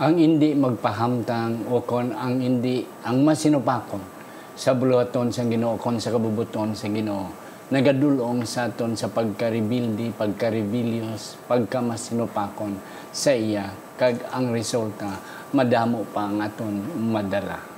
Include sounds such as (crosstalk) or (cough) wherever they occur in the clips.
ang hindi magpahamtang o kon ang hindi ang masinupakon sa buluhaton sa Ginoo kon sa kabubuton sa Ginoo nagadulong sa aton sa pagkaribildi, pagkaribilios, pagkamasinupakon sa iya kag ang resulta madamo pa ang aton madala.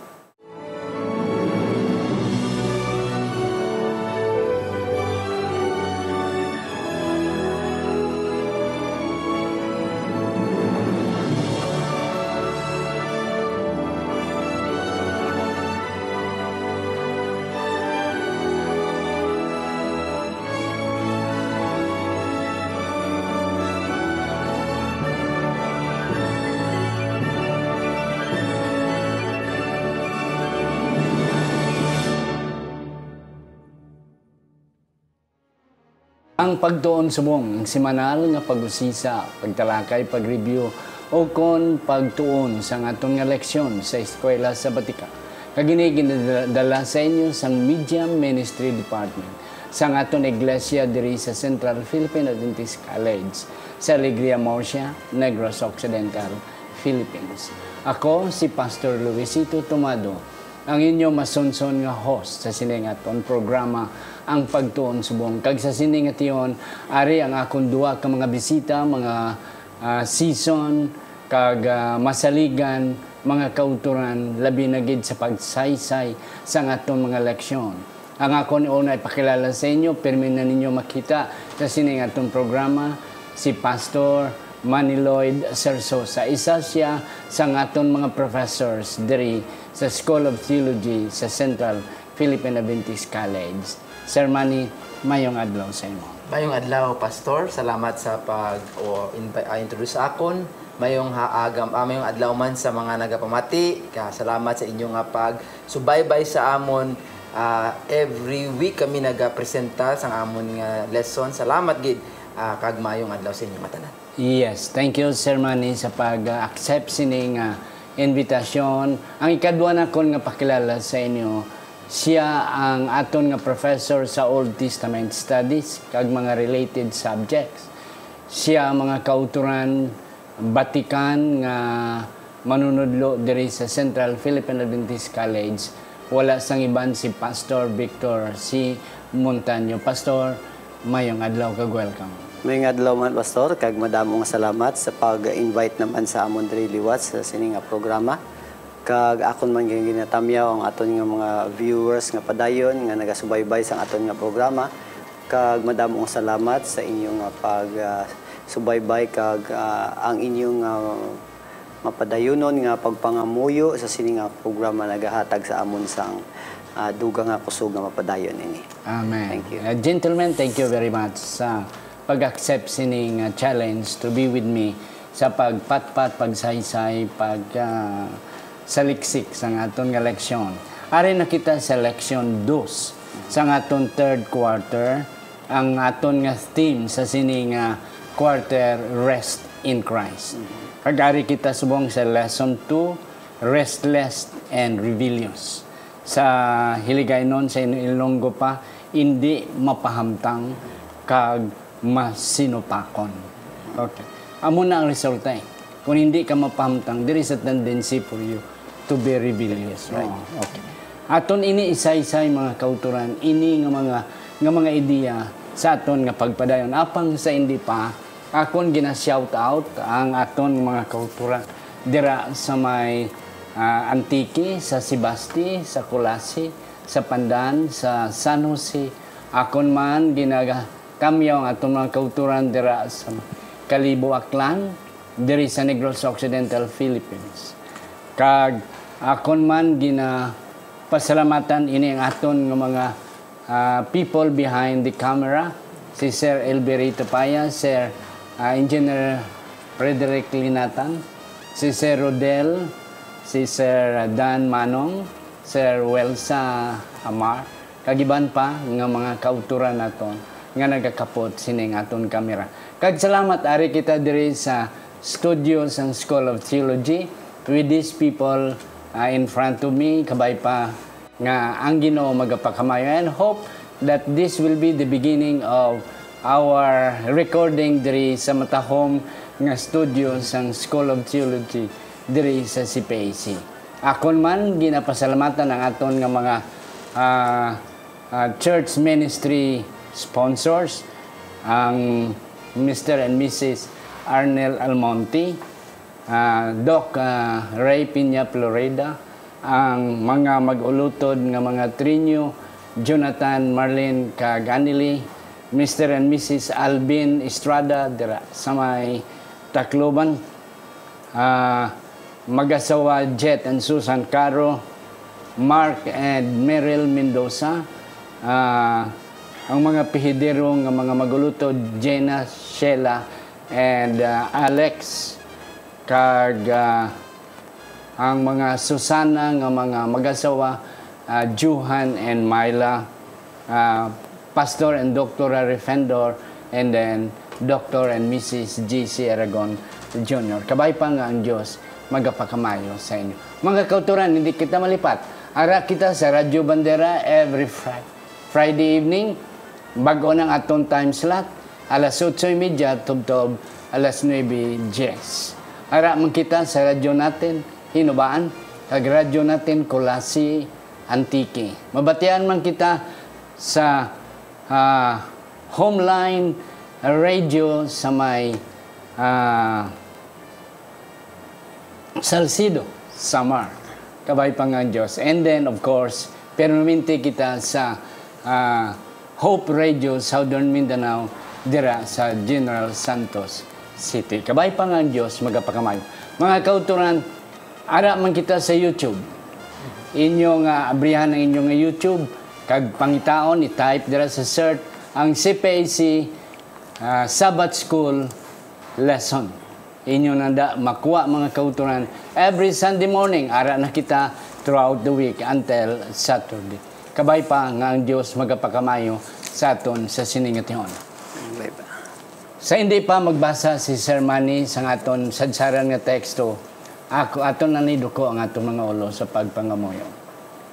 Ang pagtuon subong, simanal nga pag-usisa, pagtalakay, pag-review, o kon pagtuon sa atong nga leksyon sa eskwela sa Batika. Kagini ginadala sa inyo sa Media Ministry Department sa aton iglesia diri sa Central Philippine Adventist College sa Alegria Morsia, Negros Occidental, Philippines. Ako si Pastor Luisito Tomado, ang inyo masunson nga host sa siningaton programa ang pagtuon subong. Kag sa sining ation, ari ang akong duwa ka mga bisita, mga uh, season, kag uh, masaligan, mga kauturan, labi na sa pagsaysay sa aton mga leksyon. Ang ako ni una ipakilala sa inyo, permi na ninyo makita sa sining atong programa, si Pastor Maniloid Sersosa. Isa siya sa aton mga professors diri sa School of Theology sa Central Philippine Adventist College. Sir Manny, mayong adlaw sa imo. Mayong adlaw, Pastor. Salamat sa pag-introduce uh, akon. Mayong haagam, uh, mayong adlaw man sa mga nagapamati. Ka, salamat sa inyong uh, pag-subaybay sa amon. Uh, every week kami nagapresenta sa amon nga lesson. Salamat gid uh, kag mayong adlaw sa inyong matanan. Yes, thank you Sir Manny sa pag-accept sining uh, invitasyon. Ang ikadwa na kon nga pakilala sa inyo siya ang aton nga professor sa Old Testament Studies kag mga related subjects. Siya mga kauturan Batikan nga manunudlo diri sa Central Philippine Adventist College. Wala sang iban si Pastor Victor C. Montaño. Pastor, mayong adlaw kag welcome. Mayong adlaw man pastor kag madamo nga salamat sa pag-invite naman sa amon liwat sa sininga programa kag akon man ginatamyaw ang aton nga mga viewers nga padayon nga nagasubaybay sa aton nga programa kag madamong salamat sa inyong pag uh, subaybay kag uh, ang inyong uh, mapadayonon nga pagpangamuyo sa sini nga programa nagahatag sa amon sang uh, dugang nga kusog nga mapadayon ini. Amen. Thank you. Uh, gentlemen, thank you very much sa pag-accept sining uh, challenge to be with me sa pagpatpat, pagsaysay, pag uh, sa liksik sa aton nga leksyon. Ari na kita sa leksyon 2 sa aton third quarter ang aton nga theme sa sini nga quarter rest in Christ. Kagari kita subong sa lesson 2 restless and rebellious. Sa hiligay nun sa Ilonggo pa hindi mapahamtang kag masinupakon. Okay. Amo na ang resulta eh. Kung hindi ka mapahamtang, there is a tendency for you to be rebellious. Right. Oh, okay. Aton ini isa-isay mga kauturan, ini nga mga nga mga ideya sa aton nga pagpadayon. Apang sa hindi pa, akon gina-shout out ang aton mga kauturan dira sa may uh, Antique, sa Sibasti, sa Kulasi, sa Pandan, sa San Jose. Akon man ginaga kamyaw ang aton mga kauturan dira sa Kalibo Aklan, diri sa Negros Occidental Philippines. Kag akon man gina pasalamatan ini ang aton nga mga uh, people behind the camera si Sir Elberito Paya, Sir uh, Engineer Frederick Linatan, si Sir Rodel, si Sir Dan Manong, Sir Welsa Amar, kagiban pa nga mga kauturan naton nga nagakapot sining aton kamera. Kag salamat ari kita diri sa studio sa School of Theology with these people uh, in front of me, kabay pa nga ang Ginoo magapakamayo and hope that this will be the beginning of our recording diri sa matahom nga studio sa School of Theology diri sa CPAC. Akon man ginapasalamatan ang aton nga mga ah, ah, church ministry sponsors ang Mr. and Mrs. Arnel Almonte, ah, Doc ah, Ray Piña Florida, ang mga mag-ulutod nga mga trinyo, Jonathan Marlene Caganili, Mr. and Mrs. Alvin Estrada dira sa may Tacloban, ah, mag-asawa Jet and Susan Caro, Mark and Meryl Mendoza, ah, ang mga pihidero ng mga magulutod, Jenna, Sheila, and ah, Alex, kag ah, ang mga Susana nga mga mag-asawa, ah, Juhan and Myla, ah, Pastor and Dr. Refendor, and then Dr. and Mrs. J.C. Aragon Jr. Kabay pa nga ang Diyos magapakamayo sa inyo. Mga kauturan, hindi kita malipat. Ara kita sa Radyo Bandera every Friday, Friday evening, bago ng atong time slot, alas 8.30, tubtob, alas 9.10. Ara man kita sa radyo natin, hinubaan, kag radyo natin, Kulasi, Antique. Mabatian man kita sa ah, Homeline Radio sa may ah, Salcido, Samar. Kabay pa nga Diyos. And then, of course, permanente kita sa ah, Hope Radio, Southern Mindanao, dira sa General Santos City. Kabay pa nga ang Diyos, magapakamayo. Mga kauturan, ara man kita sa YouTube. Inyong uh, abrihan ang inyong YouTube, kag pangitaon, i-type dira sa search, ang CPAC ah, Sabbath School Lesson inyo nanda makuha mga kauturan every Sunday morning ara na kita throughout the week until Saturday kabay pa nga ang Dios magapakamayo sa aton sa siningatihon sa hindi pa magbasa si Sir Manny sa aton sadsaran nga teksto ako aton nanido ko ang atong mga ulo sa pagpangamuyo.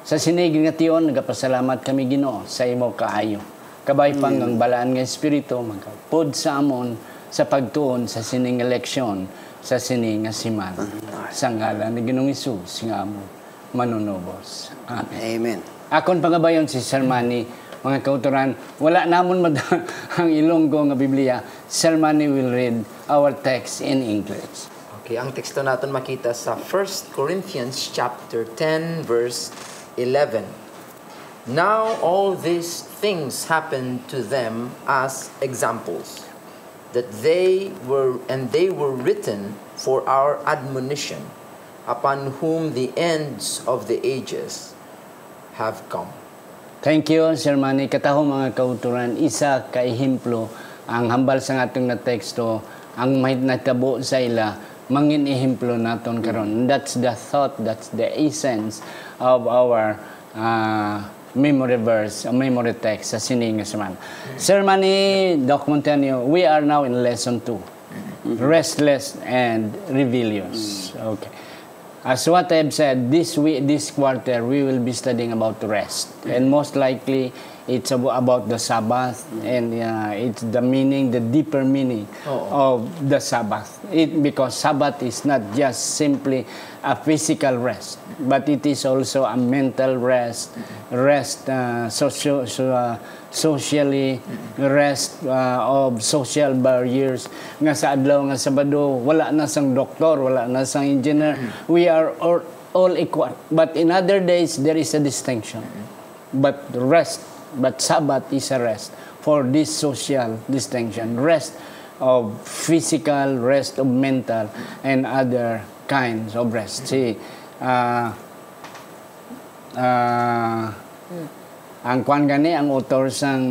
Sa sinigin nga tiyon nagapasalamat kami Ginoo sa imo kaayo. Kabay pa ang balaan nga espiritu magapod sa amon sa pagtuon sa sining eleksyon sa sining nga siman. Sa ngalan ni Ginoong Hesus nga amo manunubos. Amen. Amen. Akon pangabayon si Sir mga kauturan, wala namon (laughs) mad ang Ilonggo nga Biblia. Sir will read our text in English. Okay, ang teksto natin makita sa 1 Corinthians chapter 10 verse 11. Now all these things happened to them as examples that they were and they were written for our admonition upon whom the ends of the ages have come. Thank you, Sir Manny. Kataho mga kauturan, isa ka ehemplo ang hambal sa atong na teksto, ang may natabo sa ila, mangin ehemplo naton karon. That's the thought, that's the essence of our uh, memory verse, uh, memory text sa sining nga saman. Sir Manny, Doc Montanio, we are now in lesson 2. Restless and rebellious. Okay. As what I've said, this week, this quarter, we will be studying about rest, and most likely, it's abo- about the Sabbath, and uh, it's the meaning, the deeper meaning of the Sabbath. It because Sabbath is not just simply a physical rest, but it is also a mental rest, rest uh, socio, so, uh, socially, rest uh, of social barriers. Nga sa adlaw nga Sabado, wala na sang doktor, wala na sang engineer. We are all, all equal. But in other days, there is a distinction. But rest, but Sabbath is a rest for this social distinction. Rest of physical, rest of mental, and other kinds of rest. See, uh, uh, ang kwan gani ang author sang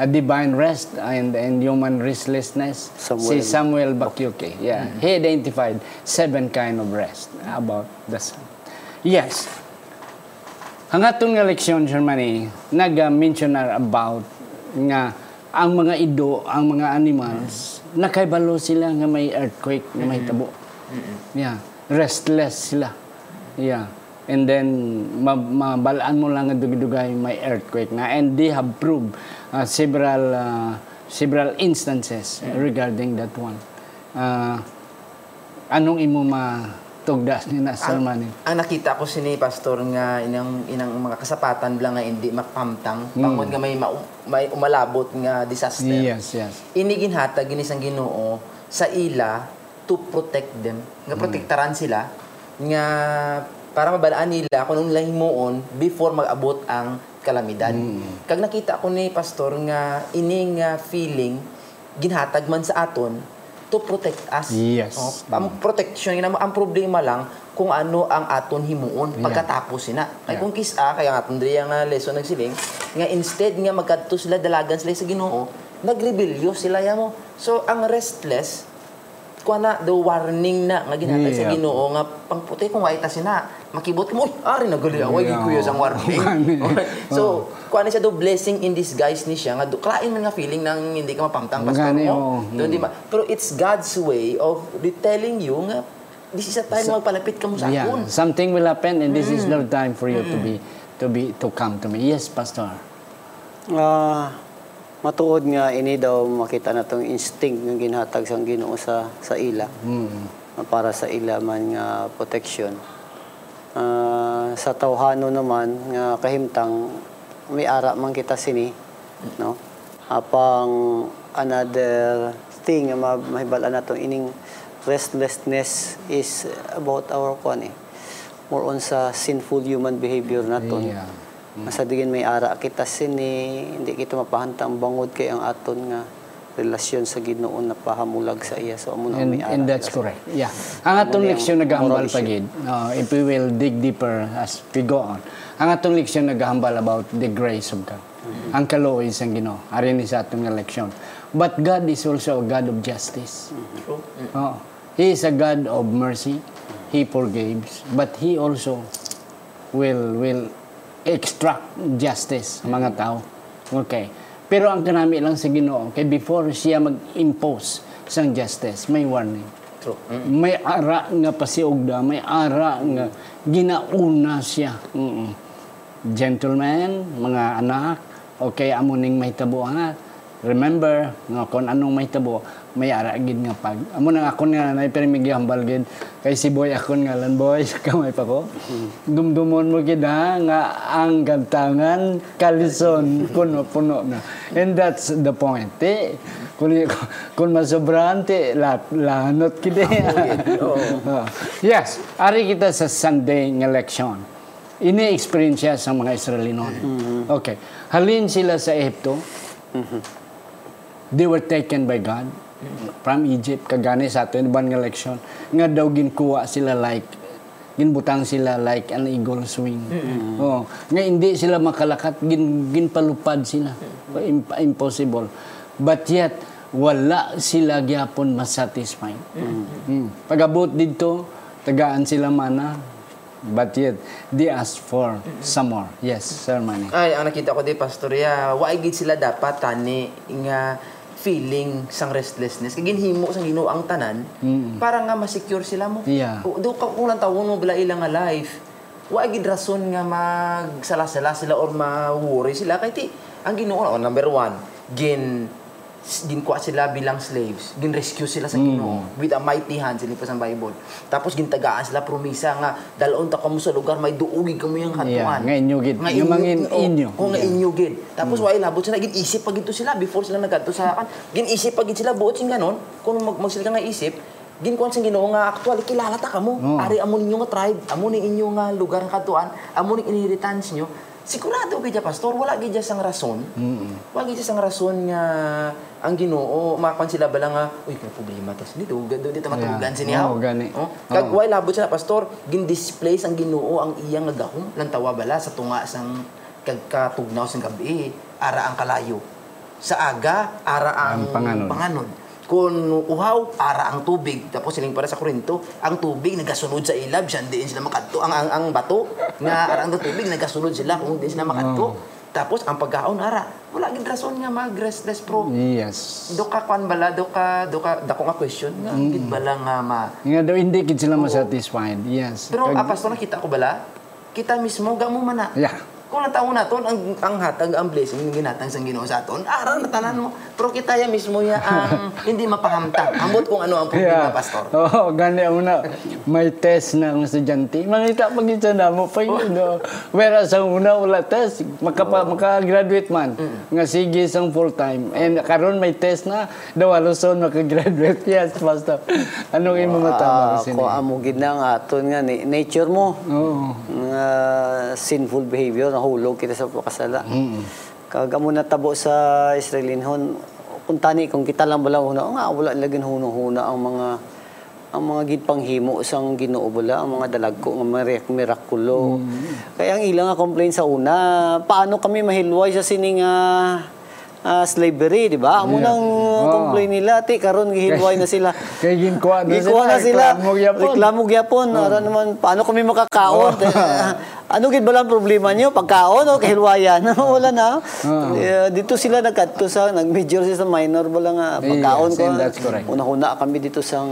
a divine rest and and human restlessness Samuel. si Samuel Bakyuke yeah he identified seven kind of rest about the sun yes ang atong nga leksyon Germany nag-mention na about nga ang mga ido ang mga animals nakaibalo sila nga may earthquake nga may tabo. Yeah restless sila. Yeah and then ma- mabalaan mo lang nga dugay-dugay may earthquake na and they have proved uh, several uh, several instances regarding that one. Uh, anong imo matugdas ni na Sir Manny? Ang nakita ko sini pastor nga inang inang mga kasapatan lang nga hindi mapamtang pangod nga may ma- may umalabot nga disaster. Yes, yes. Ini ginhatag gini sang Ginoo sa ila to protect them. Nga protektaran sila nga para mabalaan nila kung anong lahimuon before mag-abot ang kalamidad. Kag nakita ko ni pastor nga ining nga feeling ginhatag man sa aton to protect us. Yes. Oh, ang protection nga ang problema lang kung ano ang aton himuon pagkatapos sina. Kay Yeah. kung kisa kaya nga tundri nga lesson nagsiling nga instead nga magkadto sila dalagan sila sa Ginoo, nagrebelyo sila ya mo. So ang restless kuha na the warning na nga ginhatag sa Yeah. Ginoo nga pangputi kung ay sina makibot mo uy ari nagali away Yeah. kuya sang warning. (laughs) So kuha na siya do blessing in disguise ni siya nga do klain man nga feeling nang hindi ka mapamtang pastor mo. Do, di ba? Pero it's God's way of telling you nga this is a time na magpalapit ka mo sa Yeah, akon. something will happen and this is Mm. the time for you to be to be to come to me. Yes, pastor. Ah, matuod nga ini daw makita na tong instinct nga ginhatag sang Ginoo sa sa ila Mm. para sa ila man nga protection. Ah, sa tawhano naman nga kahimtang may ara man kita sini no apang another thing nga ma- mahibal-an nato ining restlessness is about our kwan eh more on sa sinful human behavior naton Yeah. Masa digin may ara kita sini, hindi kita mapahanta ang bangod kay ang aton nga relasyon sa Ginoo na pahamulag sa iya. So amo na And, may ara. and that's correct. Yeah. Ang atong leksyon nagahambal pagid. Uh, if we will dig deeper as we go on. Ang atong leksyon nagahambal about the grace of God. Mm-hmm. Ang kaluoy sang Ginoo. Ari ni sa atong nga leksyon. But God is also a God of justice. True. Oh. He is a God of mercy. He forgives, but he also will will extract justice mga tao. Okay. Pero ang kanami lang sa Ginoo, kay before siya mag-impose sang justice, may warning. True. May ara nga pasiugda, may ara nga ginauna siya. Mm-mm. Gentlemen, mga anak, okay, amo ning may tabo anak. Remember, nga kung anong may tabo, may ara gid nga pag. Amo nang akon nga nay permi gihambal gid kay si boy akon nga lan boy (laughs) kamay pa ko. Dumdumon mo gid ha nga ang gantangan kalison kuno puno na. And that's the point. Eh, kung masobrahan ti lat lanot gid. (laughs) Oh. yes, ari kita sa Sunday nga leksyon. Ini-experience siya sa mga Israelinon. Okay. Halin sila sa Ehipto. They were taken by God from Egypt. Kagani sa atin, ban nga leksyon. Nga daw ginkuha sila like ginbutang sila like an eagle's wing. Oh, nga hindi sila makalakat, gin, ginpalupad sila. Imp- impossible. But yet, wala sila gyapon masatisfied. Mm. Pagabot dito, tagaan sila mana, but yet, they ask for some more. Yes, Sir Manny. Ay, ang nakita ko di pastor ya, wa gid sila dapat tani nga feeling sang restlessness kay ginhimo sang Ginoo ang tanan para nga ma-secure sila mo. Yeah. Do ka kung lang tawon mo bila ilang nga life. Wa gid rason nga magsala-sala sila or ma-worry sila kay ti ang Ginoo oh, number one, gin ginkuha sila bilang slaves. Gin-rescue sila sa Ginoo with a mighty hand sila pa sa Bible. Tapos gintagaan sila promisa nga dalon ta kamo sa lugar may duugi kamo yung Yeah, hatuan. nga inyo gid. Nga Yung mga in- oh, inyo. Oh, nga inyo gid. Tapos why labot sila gid isip pag ito sila before sila nagadto sa kan. Gin isip pag gid sila buot sing ganon. Kung mag magsil ka nga isip, gin kuan sing Ginoo nga actually kilala ta kamo. Oh. Ari amo ninyo nga tribe, amo ni inyo nga lugar nga katuan, amo ni inheritance nyo. Sigurado gid pastor, wala gid sang rason. Wala gid sang rason nga ang Ginoo makuan sila bala nga uy kay problema tas dito gado dito matugan Yeah. sinihaw. Oo, gani. Oh, kag why labot sila pastor, gin display ang Ginoo ang iyang nga gahom lantawa bala sa tunga sang kagkatugnaw sang gabi ara ang kalayo. Sa aga ara ang, Ang panganod. panganod. Kung uhaw, ara ang tubig. Tapos siling para sa Korinto, ang tubig nagasunod sa ilab, siya hindi sila makadto. Ang, ang, ang bato, nga ara ang tubig nagasunod sila kung hindi sila makadto. Tapos ang pagkaon ara, wala gid rason nga mag-restless pro. Yes. Do ka kwan bala, do ka, do ka, dako nga question, nga gid bala nga ma. Nga daw hindi gid sila masatisfied. Yes. Pero Kag- ah, pastor nakita ko bala, kita mismo gamo man na. Yeah. Kung nataon naton ang ang hatag ang blessing ng ginatang sang Ginoo sa aton araw na tanan mo pero kita ya mismo ya ang (laughs) hindi mapahamtang ambot kung ano ang problema pastor Oo, oh, gani una. May test na ang estudyante. Mangita pag na mo pa yun. No? Whereas ang una, wala test. Makapa, maka-graduate man. Nga sige isang full-time. And karon may test na. Dawaloson maka-graduate. (laughs) Yes, basta. Anong imo matama Ah, kasi ko amo gid na nga aton nga nature mo. Oo. Nga sinful behavior nahulog kita sa pakasala. Kag amo natabo sa Israelinhon kung tani kung kita lang bala una nga wala lagi huno-huna ang mga ang mga gid panghimo sang Ginoo bala ang mga dalagko nga mirak mirakulo. Kaya ang ilang nga complaint sa una, paano kami mahilway sa sining ah, ah, slavery, di ba? Amo nang complaint nila, ti karon gihilway na sila. (laughs) Kay ginkuha na Gikuha na sila. Reklamo gyapon. Gyapon. Ara naman, paano kami makakaon? (laughs) ano gid ba lang problema niyo? Pagkaon o kahilwayan? (laughs) Wala na. Eh, dito sila nagkadto sa, nag-major sila sa minor ba lang nga pagkaon Yes, ko. Una-una kami dito sa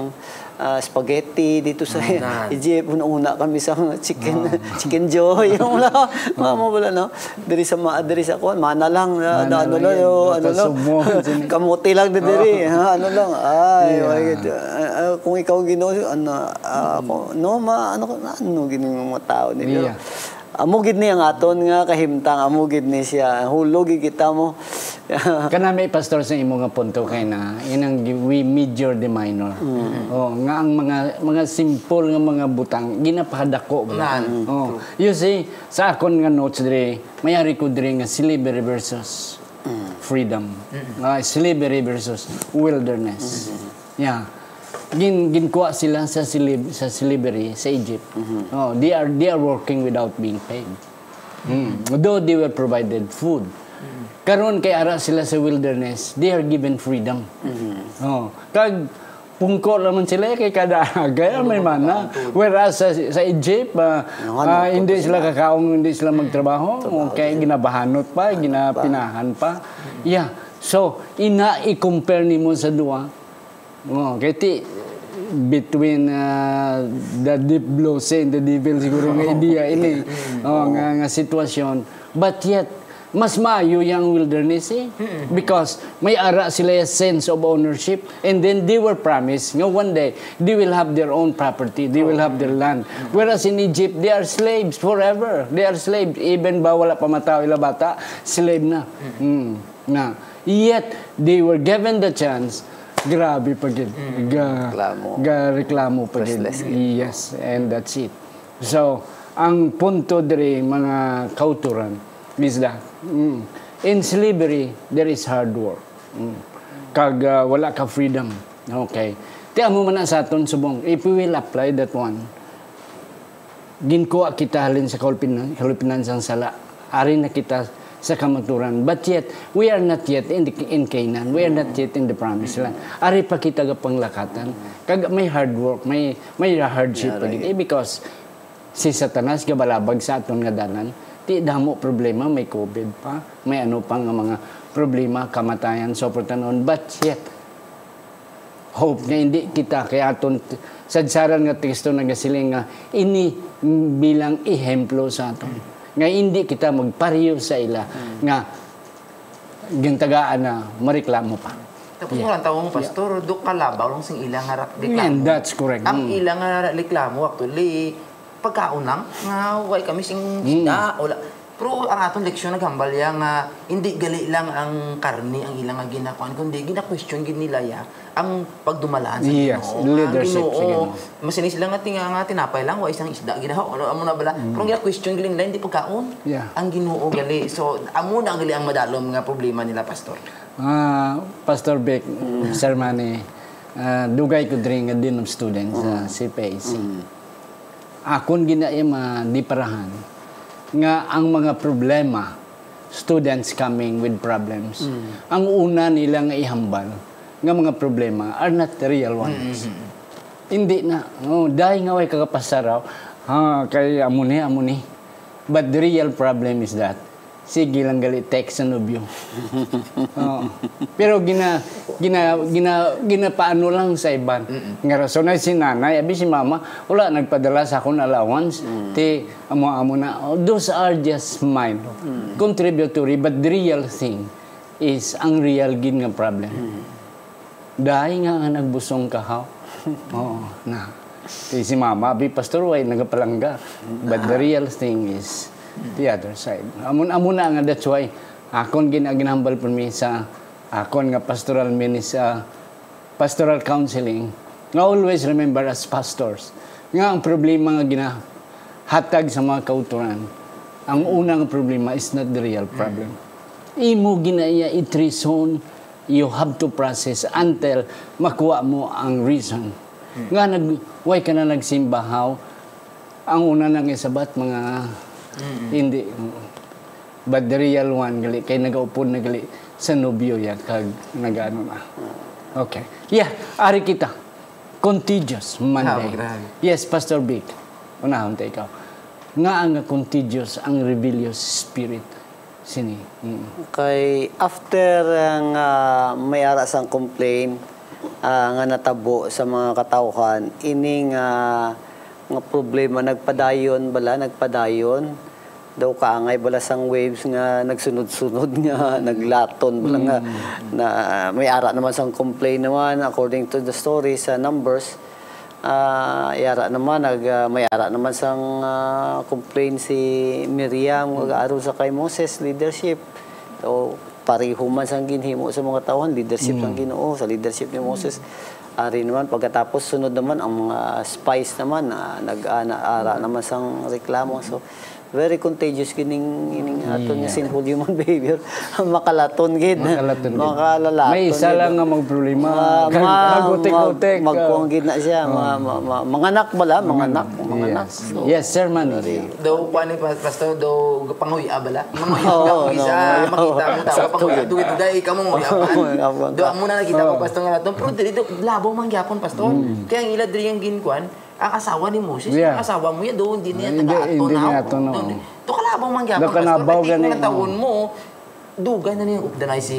ah, spaghetti dito sa (laughs) Egypt. Una-una kami sa chicken (laughs) chicken joy. (laughs) Yung wala. Mama wala no? Diri sa ma diri sa kuan mana lang ah, Mana ano lang yo, ano Basta lang. kamuti lang din diri ha ano lang. Ay Yeah. Ah, ah, kung ikaw Ginoo ano ah, ako no ma ano ano gini mga tao nila Yeah. Amo gid ni ang aton nga kahimtang amo gid ni siya hulog kita mo (laughs) Kana may pastor sa imo nga punto kay na inang we major the minor. Oh, nga ang mga mga simple nga mga butang ginapahadako ba. Nan, Oh. You see, sa akon nga notes dire, mayari ko dire nga slavery versus freedom. Ah, slavery versus wilderness. Yeah. Gin ginkuha sila sa slave sa slavery sa Egypt. Oh, they are they are working without being paid. Mm. Though they were provided food. Karon kay ara sila sa wilderness, they are given freedom. Oh, kag pungko naman sila kay kada (laughs) agay may mana. Whereas sa, sa Egypt, ah, ah, hindi sila kakaong, hindi sila magtrabaho. Okay, ginabahanot pa, ginapinahan pa. Yeah. So, ina i-compare nimo sa duwa. Oh, kay ti between uh, the deep blue sea and the devil siguro nga idea ini oh, nga, nga sitwasyon but yet mas maayo yung wilderness eh. Because may ara sila yung sense of ownership and then they were promised nga one day they will have their own property, they will have their land. Whereas in Egypt, they are slaves forever. They are slaves. Even ba wala pa matao ila bata, slave na. Mm. Na. Yet, they were given the chance Grabe pa gid. Ga, Reklamo. ga reklamo pa gid. Yes, and that's it. So, ang punto diri mga kauturan is that mm, in slavery there is hard work. Mm. Kag ah, wala ka freedom. Okay. Tiyan mo man sa aton subong. If we will apply that one, ginkuha kita halin sa kalupinan, kalupinan sang sala. Ari na kita sa kamaturan. But yet, we are not yet in, the, in Canaan. We are not yet in the promised land. Ari pa kita ga panglakatan. Kag may hard work, may may hardship pa gid. Eh, because si Satanas gabalabag sa aton nga dalan. Ti damo problema, may COVID pa, may ano pa nga mga problema, kamatayan, so tanon. But yet, hope nga hindi kita kaya aton sadsaran nga teksto nagasiling nga ini bilang ehemplo sa aton nga hindi kita magpariyo sa ila. Nga gintagaan na mareklamo pa. Tapos mo lang tawong pastor, do kalabaw lang sing ilang nga and reklamo. that's correct. Ang Mm. ilang nga reklamo actually pagkaon lang nga way kami sing isda wala. Pero ang atong leksyon naghambal ya nga hindi gali lang ang karni ang ilang nga ginakuan kundi gina-question gid nila ya ang pagdumalaan sa Yes, Ginoo. leadership Ang sa Ginoo. Masinis sila nga tinga nga tinapay lang wa isang isda ginaho ano amo na bala. Pero gina-question gid nila hindi pagkaon. Mm. Yeah. Ang Ginoo gali. So amo na gali ang madalom nga problema nila pastor. Ah, Pastor Beck, Sir Manny, ah, dugay ko diri nga din of students sa CPAC. Akon ginaya ma diparahan nga ang mga problema students coming with problems. Ang una nila nga ihambal nga mga problema are not the real ones. Hindi na. Oh, dahil nga way kakapasaraw, ha, kay amo ni, amo ni. But the real problem is that sige lang gali text sa nobyo. Oo. Pero gina gina gina ginapaano lang sa iban. Nga rason na si nanay, abi si mama, wala nagpadala sa akong allowance. Ti amo amo na oh, those are just mine. Contributory but the real thing is ang real gin nga problem. Dahil nga nga nagbusong kahaw. (laughs) Oo, na. Ti si mama, abi pastor way nagapalangga. But the real thing is the other side. Amon amon na nga that's why akon ginaginambal po mi sa akon nga pastoral minister pastoral counseling. Nga always remember as pastors nga ang problema nga ginahatag sa mga kauturan. Ang unang problema is not the real problem. Imo ginaya it-reason, you have to process until makuha mo ang reason. Nga nag, why ka na nagsimbahaw? Ang una nang isabat, mga hindi. But the real one, gali, kay nagaupod na gali sa nobyo ya, kag nagano na. Okay. Yeah, ari kita. Contagious Monday. Grabe. yes, Pastor Vic. Unahon ta ikaw. Nga ang contagious, ang rebellious spirit. Sini. Mm. Kay after ang ah, may ara sang complaint ah, nga natabo sa mga katawhan ining ah, nga problema nagpadayon bala nagpadayon daw kaangay bala sang waves nga nagsunod-sunod nga (laughs) naglaton bala nga na may ara naman sang complaint naman according to the story sa numbers Ah, yara naman nag ah, may ara naman sang ah, complaint si Miriam mm. aron sa kay Moses leadership. So pareho man sang ginhimo sa mga tawhan leadership ng Ginoo sa leadership ni Moses. Ari naman pagkatapos sunod naman ang mga spies naman na nag-ara naman sang reklamo. So very contagious kining ining aton nga sinful human behavior makalaton gid Makalaton gid. makalalaton May isa gid. lang nga (laughs) mag problema. Ma- ma- Magutik-utik. mag- Magkuang gid na siya. Ma- ma- ma- Manganak bala, manganak, manganak. Yes. So, yes, sir, man. Daw pa ni pastor daw panguya bala. Manguya (laughs) isa no. makita mo tao panguya duwi duday ka mo nguya. Do amo na nakita ko pastor nga naton pero dili do labaw man gyapon pastor. Kaya ang ila diri ang ginkuan ang asawa ni Moses, Yeah. ang asawa mo yan, doon hindi niya Hindi- taga-ato hindi na. niya ato, no. Do kalabaw man gyapon Do kalabaw pastor. gani, Kaya no. taon mo, dugay na niya updanay si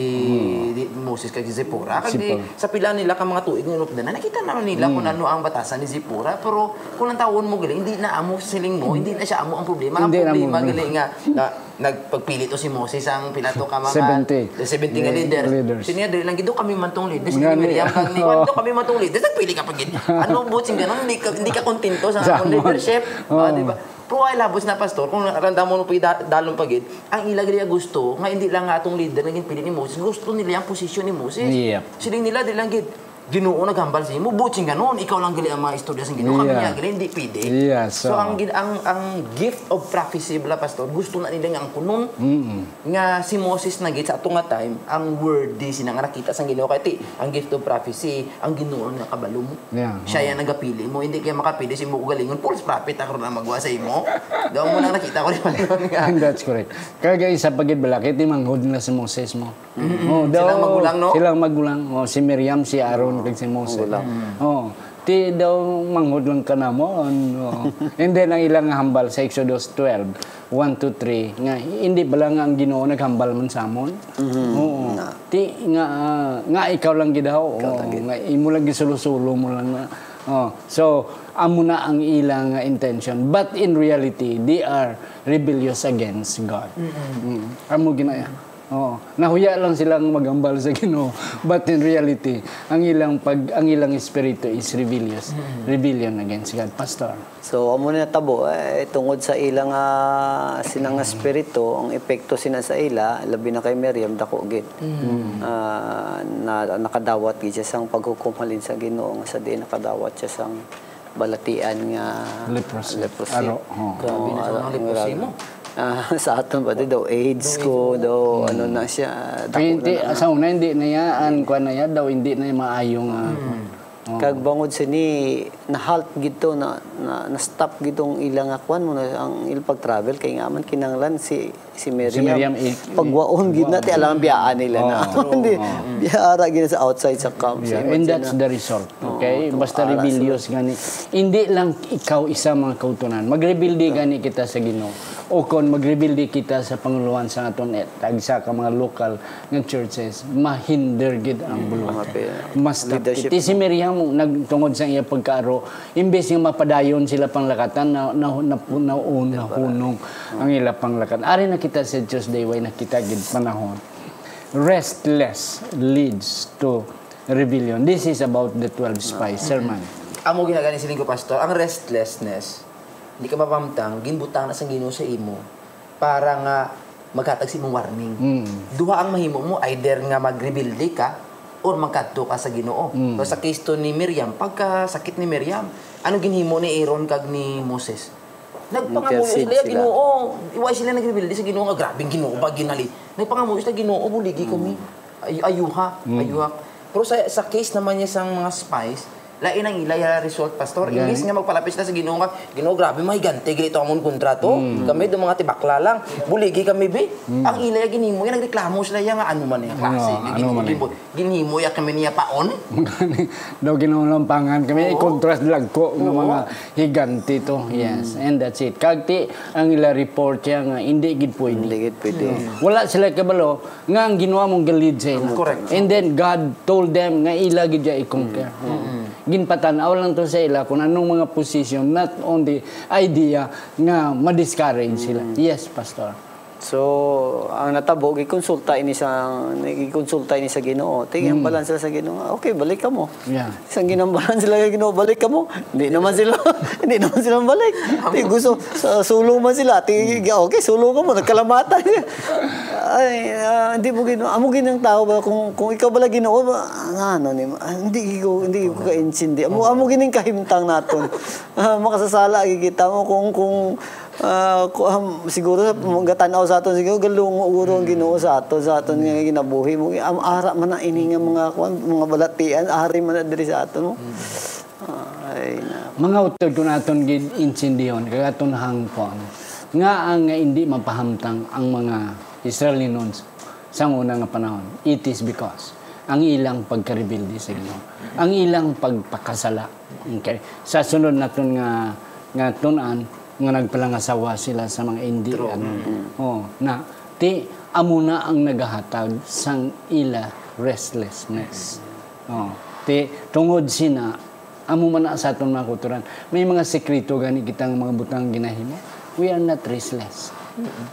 di- Moses kay si Zipporah. Kag di, sa pila nila ka mga tuig nga updanay, nakita naman nila kung Hmm. ano ang batasan ni Zipporah. Pero kung ang taon mo gali, hindi na amo siling mo, hindi na siya amo ang problema. Ang Hindi na problema mo. gali nga, na, nagpagpili to si Moses ang pilato ka mga 70. 70 nga leader. leaders. Sinya dili lang gido kami man tong leaders. Ni- Miriam kag ni. Juan, kami (laughs) man tong leaders. Nagpili ka pa gid. Ano butsing ganon, hindi ka hindi ka kontento sa (laughs) akong leadership. Oo. Ah, di ba? Pero ay labos na pastor, kung randa mo da- dalong pagid, ang ilag nila gusto, nga hindi lang nga atong leader naging pili ni Moses, gusto nila yung posisyon ni Moses. Yep. Siling nila, di lang gid, Ginoo naghambal sa imo, butsing ganon, ikaw lang gali ang mga istorya sa Ginoo, kami nga gali, hindi pwede. Yeah, so, so- ang, ang ang gift of prophecy bala pastor, gusto na nila ang kunon Mm-mm. nga si Moses na gid sa atong nga time ang word di sina nga nakita sa Ginoo kay ti ang gift of prophecy ang Ginoo nga kabalo mo Yeah. siya yan nagapili mo hindi kaya makapili si mo galingon false prophet ako na magwa sa imo daw mo na nakita ko Manon (laughs) nga that's correct. Kaya isa pagid balakit ni manghod na si Moses mo. Oh, Silang magulang, no? Silang magulang. Oh, si Miriam, si Aaron, kag si Moses. Oh, ti daw manghod lang ka na mo. Oh. And then ang ilang hambal sa Exodus 12, 1 to 3, nga hindi bala nga ang Ginoo naghambal man sa amon. Oo. Ti nga ah, nga ikaw lang gid daw. Oh, nga imo lang gisulusulo mo lang na. Oh, so amo na ang ilang uh, intention. But in reality, they are rebellious against God. Mm. Amo ginaya. Oh, nahuya lang silang magambal sa Ginoo. But in reality, ang ilang pag ang ilang espiritu is rebellious. Rebellion against God, pastor. So amo na tabo eh, tungod sa ilang uh, sinang espiritu, ang epekto sina sa ila labi na kay Miriam dako gid. Ah, na nakadawat gid siya sang paghukom halin sa Ginoo nga sa di nakadawat siya sang balatian nga Leprosy. leprosy. Aro, oh. Grabe na sa leprosy mo. Ah, (laughs) sa aton di daw AIDS ko daw ano na siya hindi, na. sa una, hindi na yan, kuha na yan daw, hindi na yan maayong, uh, Kag bangod sini na-halt gito na, na, na stop gitong ilang akwan mo na ang ilang pag-travel kay nga man kinanglan si si Miriam. Miriam, i- pagwaon gid na ti alam biyaan nila na. (laughs) Hindi biyara gid sa outside sa camp. Yeah, and that's sila. the result. Okay? Basta rebellious gani. Hindi lang ikaw isa mga kautunan. Magrebelde gani kita sa Ginoo. O kon magrebelde kita sa panguluhan sa aton et tagsa ka mga local nga churches, mahinder gid ang buluhan. Mas Leadership. Ti si Miriam nagtungod sa iya pagkaaro, imbes nga mapadayon sila panglakatan na na na, na, na hunong ang ila panglakatan. Ari na kita sa Tuesday way nakita gid panahon restless leads to rebellion. This is about the 12 spies sermon. Amo ginagani siling ko pastor, ang restlessness hindi ka mapamtang ginbutang na sa Ginoo sa imo para nga maghatag si imong warning. Duha ang mahimo mo either nga magrebelde ka or magkadto ka sa Ginoo. So sa case to ni Miriam, pagka sakit ni Miriam, ano ginhimo ni Aaron kag ni Moses? Nagpangamuyo sila, sila. Ginoo. Iway sila nagrebelde sa Ginoo nga grabing Ginoo ba ginali. Nagpangamuyo sila Ginoo, buligi kami. Ay, ayuha, ayuha. Pero sa, sa case naman niya sang mga spies, lain ang ilaya result pastor. Imbis nga magpalapit sila sa Ginoo nga, Ginoo grabe mahigante gito amon kontrato. Kami do mga tibakla lang. Buligi kami be. Ang ilaya ginhimo yan nagreklamo sila ya nga ano man klase. Ano, ano Ginhimo- man eh. ginhimo- Ginhimo ya kami niya paon. (laughs) Daw ginulampangan kami i-contrast lang ko ng mga higanti to. Yes, and that's it. Kagti ang ila report siya nga hindi gid pwede. Hindi gid pwede. Wala sila kabalo nga ang ginawa mong galid sa ila. Correct. And then God told them nga ila gid i-conquer. Ginpatanaw lang to sa ila kung anong mga position not on the idea nga ma-discourage sila. Yes, pastor. So, ang natabo, gikonsulta ini sa gikonsulta ini sa Ginoo. Tingnan balance sila sa Ginoo. Okay, balik ka mo. Yeah. Isang ginambalan sila kay Ginoo, balik ka mo. Hindi naman sila, (laughs) hindi naman sila balik. Ti gusto sa sulong man sila. Ti okay, sulong ka mo, nagkalamatan. (laughs) Ay, ah, hindi mo Ginoo. Amo ginang tao ba kung kung ikaw bala Ginoo, ba, ah, ano ni ah, hindi ko hindi ko ka insindi. Amo amo gining kahimtang naton. (laughs) Ah, makasasala gigita mo kung kung Ko um, siguro mga sa aton siguro galungo uro ang Ginoo sa aton sa aton nga ginabuhi mo. Am ara man na ini nga mga kuan mga balatian ari man na diri sa aton mo ay na. Mga utod ko naton gid insindiyon kay aton hangpon nga ang nga hindi mapahamtang ang mga Israelinos sa una nga panahon. It is because ang ilang pagkarebilde sa Ginoo ang ilang pagpakasala. Okay. Sa sunod naton nga nga tunan nga nagpalangasawa sila sa mga hindi ano. Oh na ti amo na ang nagahatag sang ila restlessness. Oh ti tungod sina amo man sa aton mga kulturan may mga sekreto gani kitang mga butang ginahimo? We are not restless.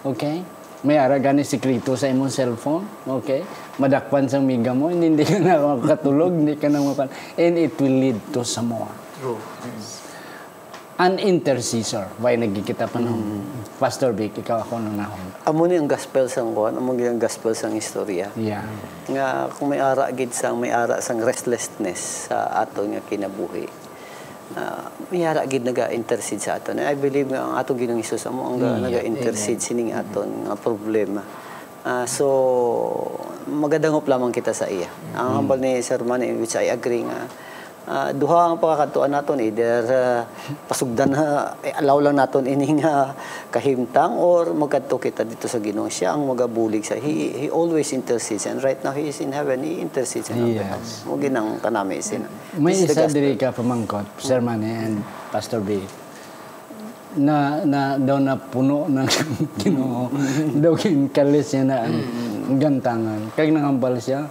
Okay? May ara gani sekreto sa imong cellphone? Okay? Madakpan sang miga mo hindi, ka na makatulog hindi ka na mapan and it will lead to some more. True. An intercessor. Why nagkikita pa nung Pastor Vic ikaw ako nung nahon amo ni ang gospel sang kuan amo ni ang gospel sang istorya. Yeah. Nga kung may ara gid sang may ara sang restlessness sa aton nga kinabuhi uh, may ara gid naga-intercede sa aton I believe nga ang atong Ginoong Hesus amo ang Mm, naga-intercede sining aton nga problema. Ah, so magadangop lamang kita sa iya. Ang hambal ni Sir Manny which I agree nga ah, duha ang pakakatuan naton either uh, pasugdan na eh, allow lang naton ining uh, kahimtang or magkadto kita dito sa Ginoo siya ang magabulig sa he, he always intercedes and right now he is in heaven he intercedes in Yes. mo ginang kanami sin May This isa diri ka pamangkot, Sir Manny and Pastor B. Na, na daw na puno ng (laughs) Ginoo. (laughs) daw kinkalis niya na ang gantangan. Kaya nangambal siya,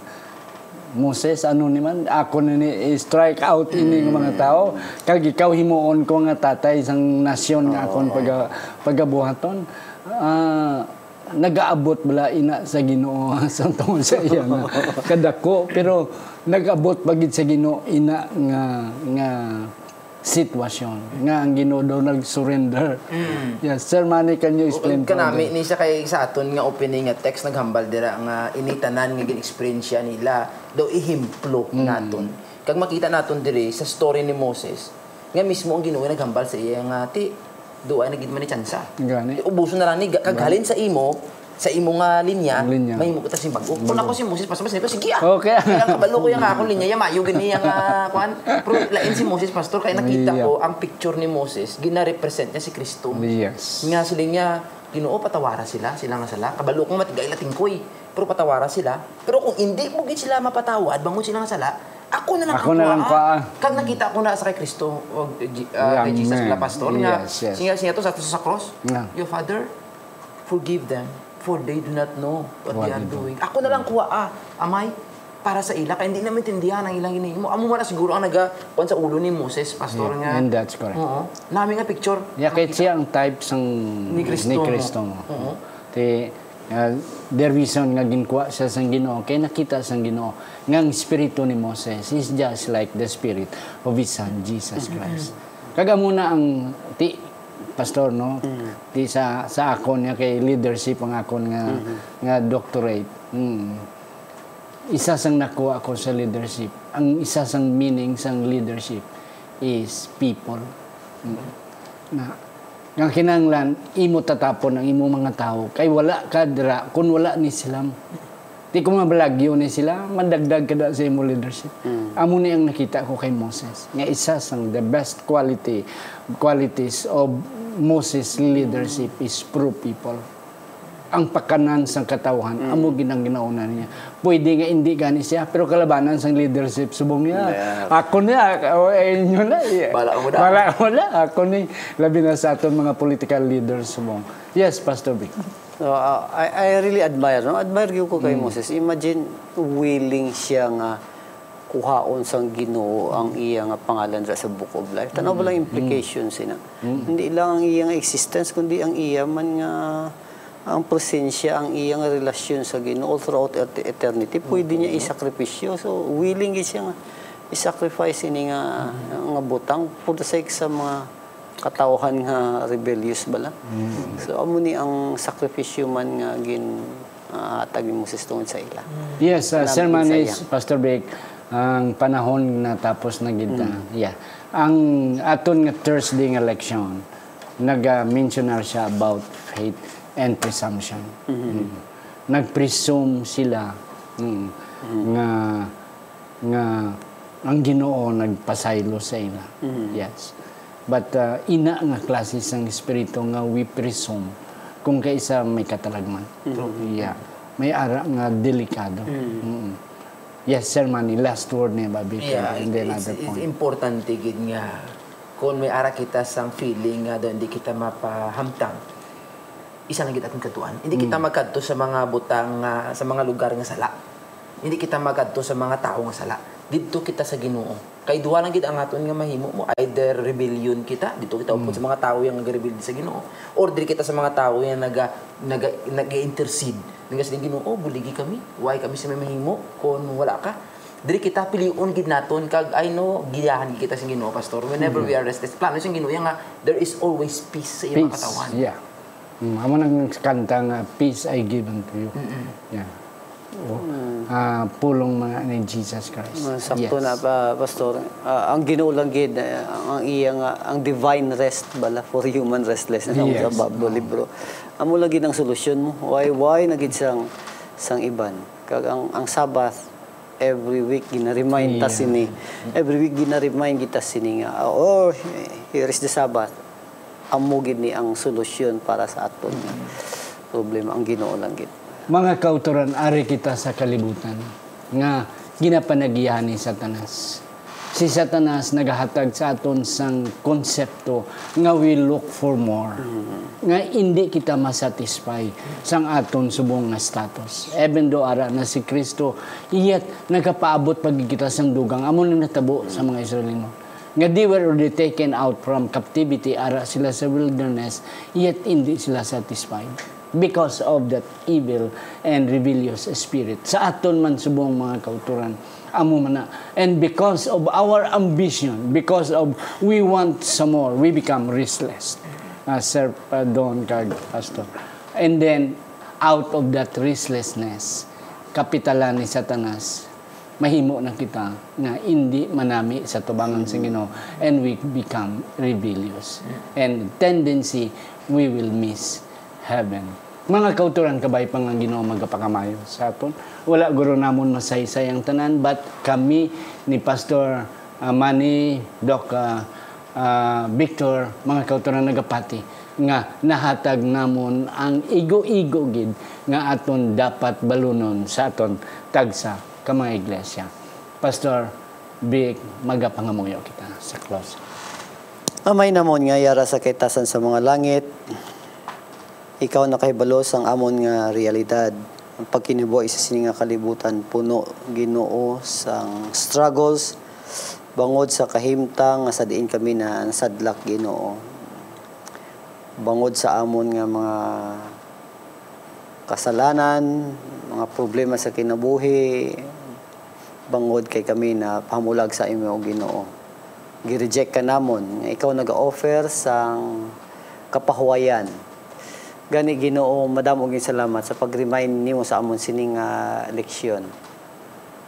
Moses, ano ni man, ako ni strike out ini ng mga tao. Kag ikaw himuon ko nga tatay isang nasyon nga akon pag pagabuhaton. Ah, nagaabot bala ina sa Ginoo (laughs) sa tungod sa iya nga (laughs) kadako pero nagabot pagid sa Ginoo ina nga nga sitwasyon nga ang Ginoo daw nag-surrender. Yes, Sir Manny, can you explain Ug kanami ni siya kay sa aton nga opening nga text naghambal dira nga initanan nga gin-experience nila daw ihimplo naton. Kag makita naton diri sa story ni Moses nga mismo ang Ginoo naghambal sa iya nga ti do ay nagid man ni tsansa. Gani. Ubuso na lang ni kag halin sa imo sa imo nga linya, linya. may mo si bago. Kung ako si Moses, pastor, nito, sige ah. Okay. Kaya kabalo ko yung akong linya, yung mayo gani yung ah, (laughs) kuan. Pero lain si Moses, pastor, kaya nakita Yeah. ko ang picture ni Moses, gina-represent niya si Kristo. Yes. Nga sila niya, Ginoo patawara sila, sila nga sala. Kabalo kong matigay lating koy. Pero patawara sila. Pero kung hindi mo gid sila mapatawad, bangon sila nga sala, ako na lang Ako na lang kuha. kuha. Kag nakita ko na sa kay Kristo, uh, kay Jesus Amen. la pastor nga. Yes, yes. Siya siya to sa sa cross. Yeah. Your father, forgive them for they do not know what, What they are they do. doing. Ako na lang kuha ah, amay para sa ila kaya hindi namin tindihan ang ilang hinihimo. Amo man na siguro ang naga sa ulo ni Moses, pastor nga. And that's correct. Oo. Nami nga picture. Ya kahit siya ang type sang Ni Kristo ni. Kristo. Oo. Ti uh, the reason nga ginkuha siya sang Ginoo kay nakita sang Ginoo nga ang espiritu ni Moses is just like the spirit of his son Jesus Christ. Kaga muna ang ti pastor no ti sa sa akon niya kay leadership ang akon nga nga doctorate. Mm. Isa sang nakuha ko sa leadership. Ang isa sang meaning sang leadership is people. Mm. Na nga kinanglan imo tatapon ang imo mga tao kay wala ka dira kun wala ni sila di ko mabalagyo ni sila madagdag kada sa imo leadership amo ni ang nakita ko kay Moses nga isa sang the best quality qualities of Moses leadership is pro people ang pakanan sang katawhan amo ginang ginauna niya pwede nga hindi gani siya pero kalabanan sang leadership subong niya Yeah. ako niya o eh, inyo na yeah. Bala mo na. Bala mo na ako ni labi na sa aton mga political leaders subong yes pastor Vic So, uh, I, I really admire, no? Admire ko kay Moses. Imagine, willing siya nga kuhaon sang Ginoo ang iya nga pangalan ra sa Book of Life. Tanaw ba lang implications ina? Hindi lang ang iya nga existence, kundi ang iya man nga ang presensya, ang iya nga relasyon sa Ginoo all throughout et- eternity. Pwede niya isakripisyo. So, willing gyud siya nga i-sacrifice ini nga, nga butang for the sake sa mga katawhan nga rebellious bala. So amo ni ang sakripisyo man nga gin uh, hatag ni Moses tungod sa ila. Yes, uh, sermon is. Pastor Vic, ang panahon na tapos na gid Yeah. Ang aton nga Thursday nga election, nag-mentionar siya about faith and presumption. Mm. Nag-presume sila mm, nga nga ang Ginoo nagpasaylo sa ila. Yes. But uh, ina nga klase sang espiritu nga we presume kung kaisa may katalagman. Yeah. May ara nga delikado. Mm. Yes, sir, Manny. Last word niya, Babi. Yeah, and then it's, another it's point. importante gid nga kung may ara kita sang feeling nga doon hindi kita mapahamtang isa lang atong katuan hindi kita magkadto sa mga butang nga sa mga lugar nga sala hindi kita magkadto sa mga tao nga sala didto kita sa Ginoo. Kay duha lang gid ang aton nga mahimo mo either rebellion kita dito kita upod sa mga tao yang nagarebelde sa Ginoo or diri kita sa mga tao yang naga naga nag-intercede. Nga sa Ginoo oh buligi kami. Why kami sa may mahimo kung wala ka? Diri kita piliun gid naton kag I know giyahan kita sa Ginoo pastor. Whenever we are restless plano sa Ginoo nga there is always peace sa Peace. katawan. Yeah. Mm, amo nang kanta nga, peace I give unto you. Yeah. Oh, ah, pulong mga ni Jesus Christ. Uh, sakto Yes. na pa pastor. Ah, ang Ginoo lang gid eh, ang iya nga ang divine rest bala for human restlessness Yes. sa Bible libro. Amo lang gid ang solusyon mo. Why why na gid sang sang iban. Kag ang ang Sabbath every week gina-remind ta Yeah. sini. Every week gina-remind kita sini nga oh here is the Sabbath. Amo gid ni ang solusyon para sa aton nga problema ang Ginoo lang gid. Mga kauturan, ari kita sa kalibutan nga ginapanagiyahan ni Satanas. Si Satanas nagahatag sa aton sang konsepto nga we look for more. Nga hindi kita masatisfy sang aton subong nga status. Even though ara na si Kristo, iyat nagapaabot pag kita sang dugang amo na natabo sa mga Israelino. Nga they were already taken out from captivity, ara sila sa wilderness, yet hindi sila satisfied because of that evil and rebellious spirit. Sa aton man subong mga kauturan, amo man na. And because of our ambition, because of we want some more, we become restless. Uh, Sir Don Card, Pastor. And then, out of that restlessness, kapitalan ni Satanas, mahimo na kita nga hindi manami sa tubangan sa Ginoo and we become rebellious and tendency we will miss heaven Mga kauturan kabay pa nga Ginoo magapakamayo sa aton. Wala guro namon masaysay ang tanan but kami ni Pastor uh, Manny, Doc uh, uh, Victor, mga kauturan nagapati nga nahatag namon ang igo-igo gid nga aton dapat balunon sa aton tagsa ka mga iglesia. Pastor Vic, magapangamuyo kita sa close. Amay namon nga yara sa kaitasan sa mga langit. Ikaw na kay balos ang amon nga realidad. Ang pagkinibuhi sa sini nga kalibutan puno Ginoo sang struggles. Bangod sa kahimtang nga sa kami na nasadlak Ginoo. Bangod sa amon nga mga kasalanan, mga problema sa kinabuhi, bangod kay kami na pamulag sa imo Ginoo. Gi-reject ka namon. Ikaw nag-offer sang kapahuwayan gani Ginoo madamo gyud salamat sa pag-remind nimo sa amon sining nga leksyon.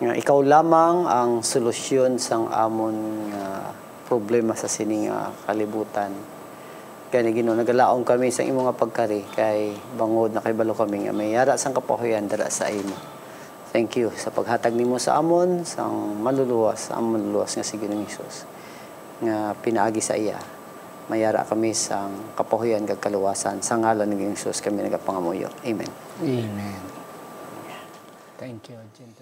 Nga ikaw lamang ang solusyon sang amon nga problema sa sining nga kalibutan. Gani Ginoo nagalaom kami sa imo nga pagkari. Kay bangod na kay balo kami nga may yara sang kapahuyan dara sa imo. Thank you sa paghatag nimo sa amon sang maluluwas, ang maluluwas nga si Ginoong Hesus. Nga pinaagi sa iya. Mayara kami sang kapahuyan kag kaluwasan sa ngalan Ginoong Hesus kami nagapangamuyo. Amen. Amen. Thank you, gentle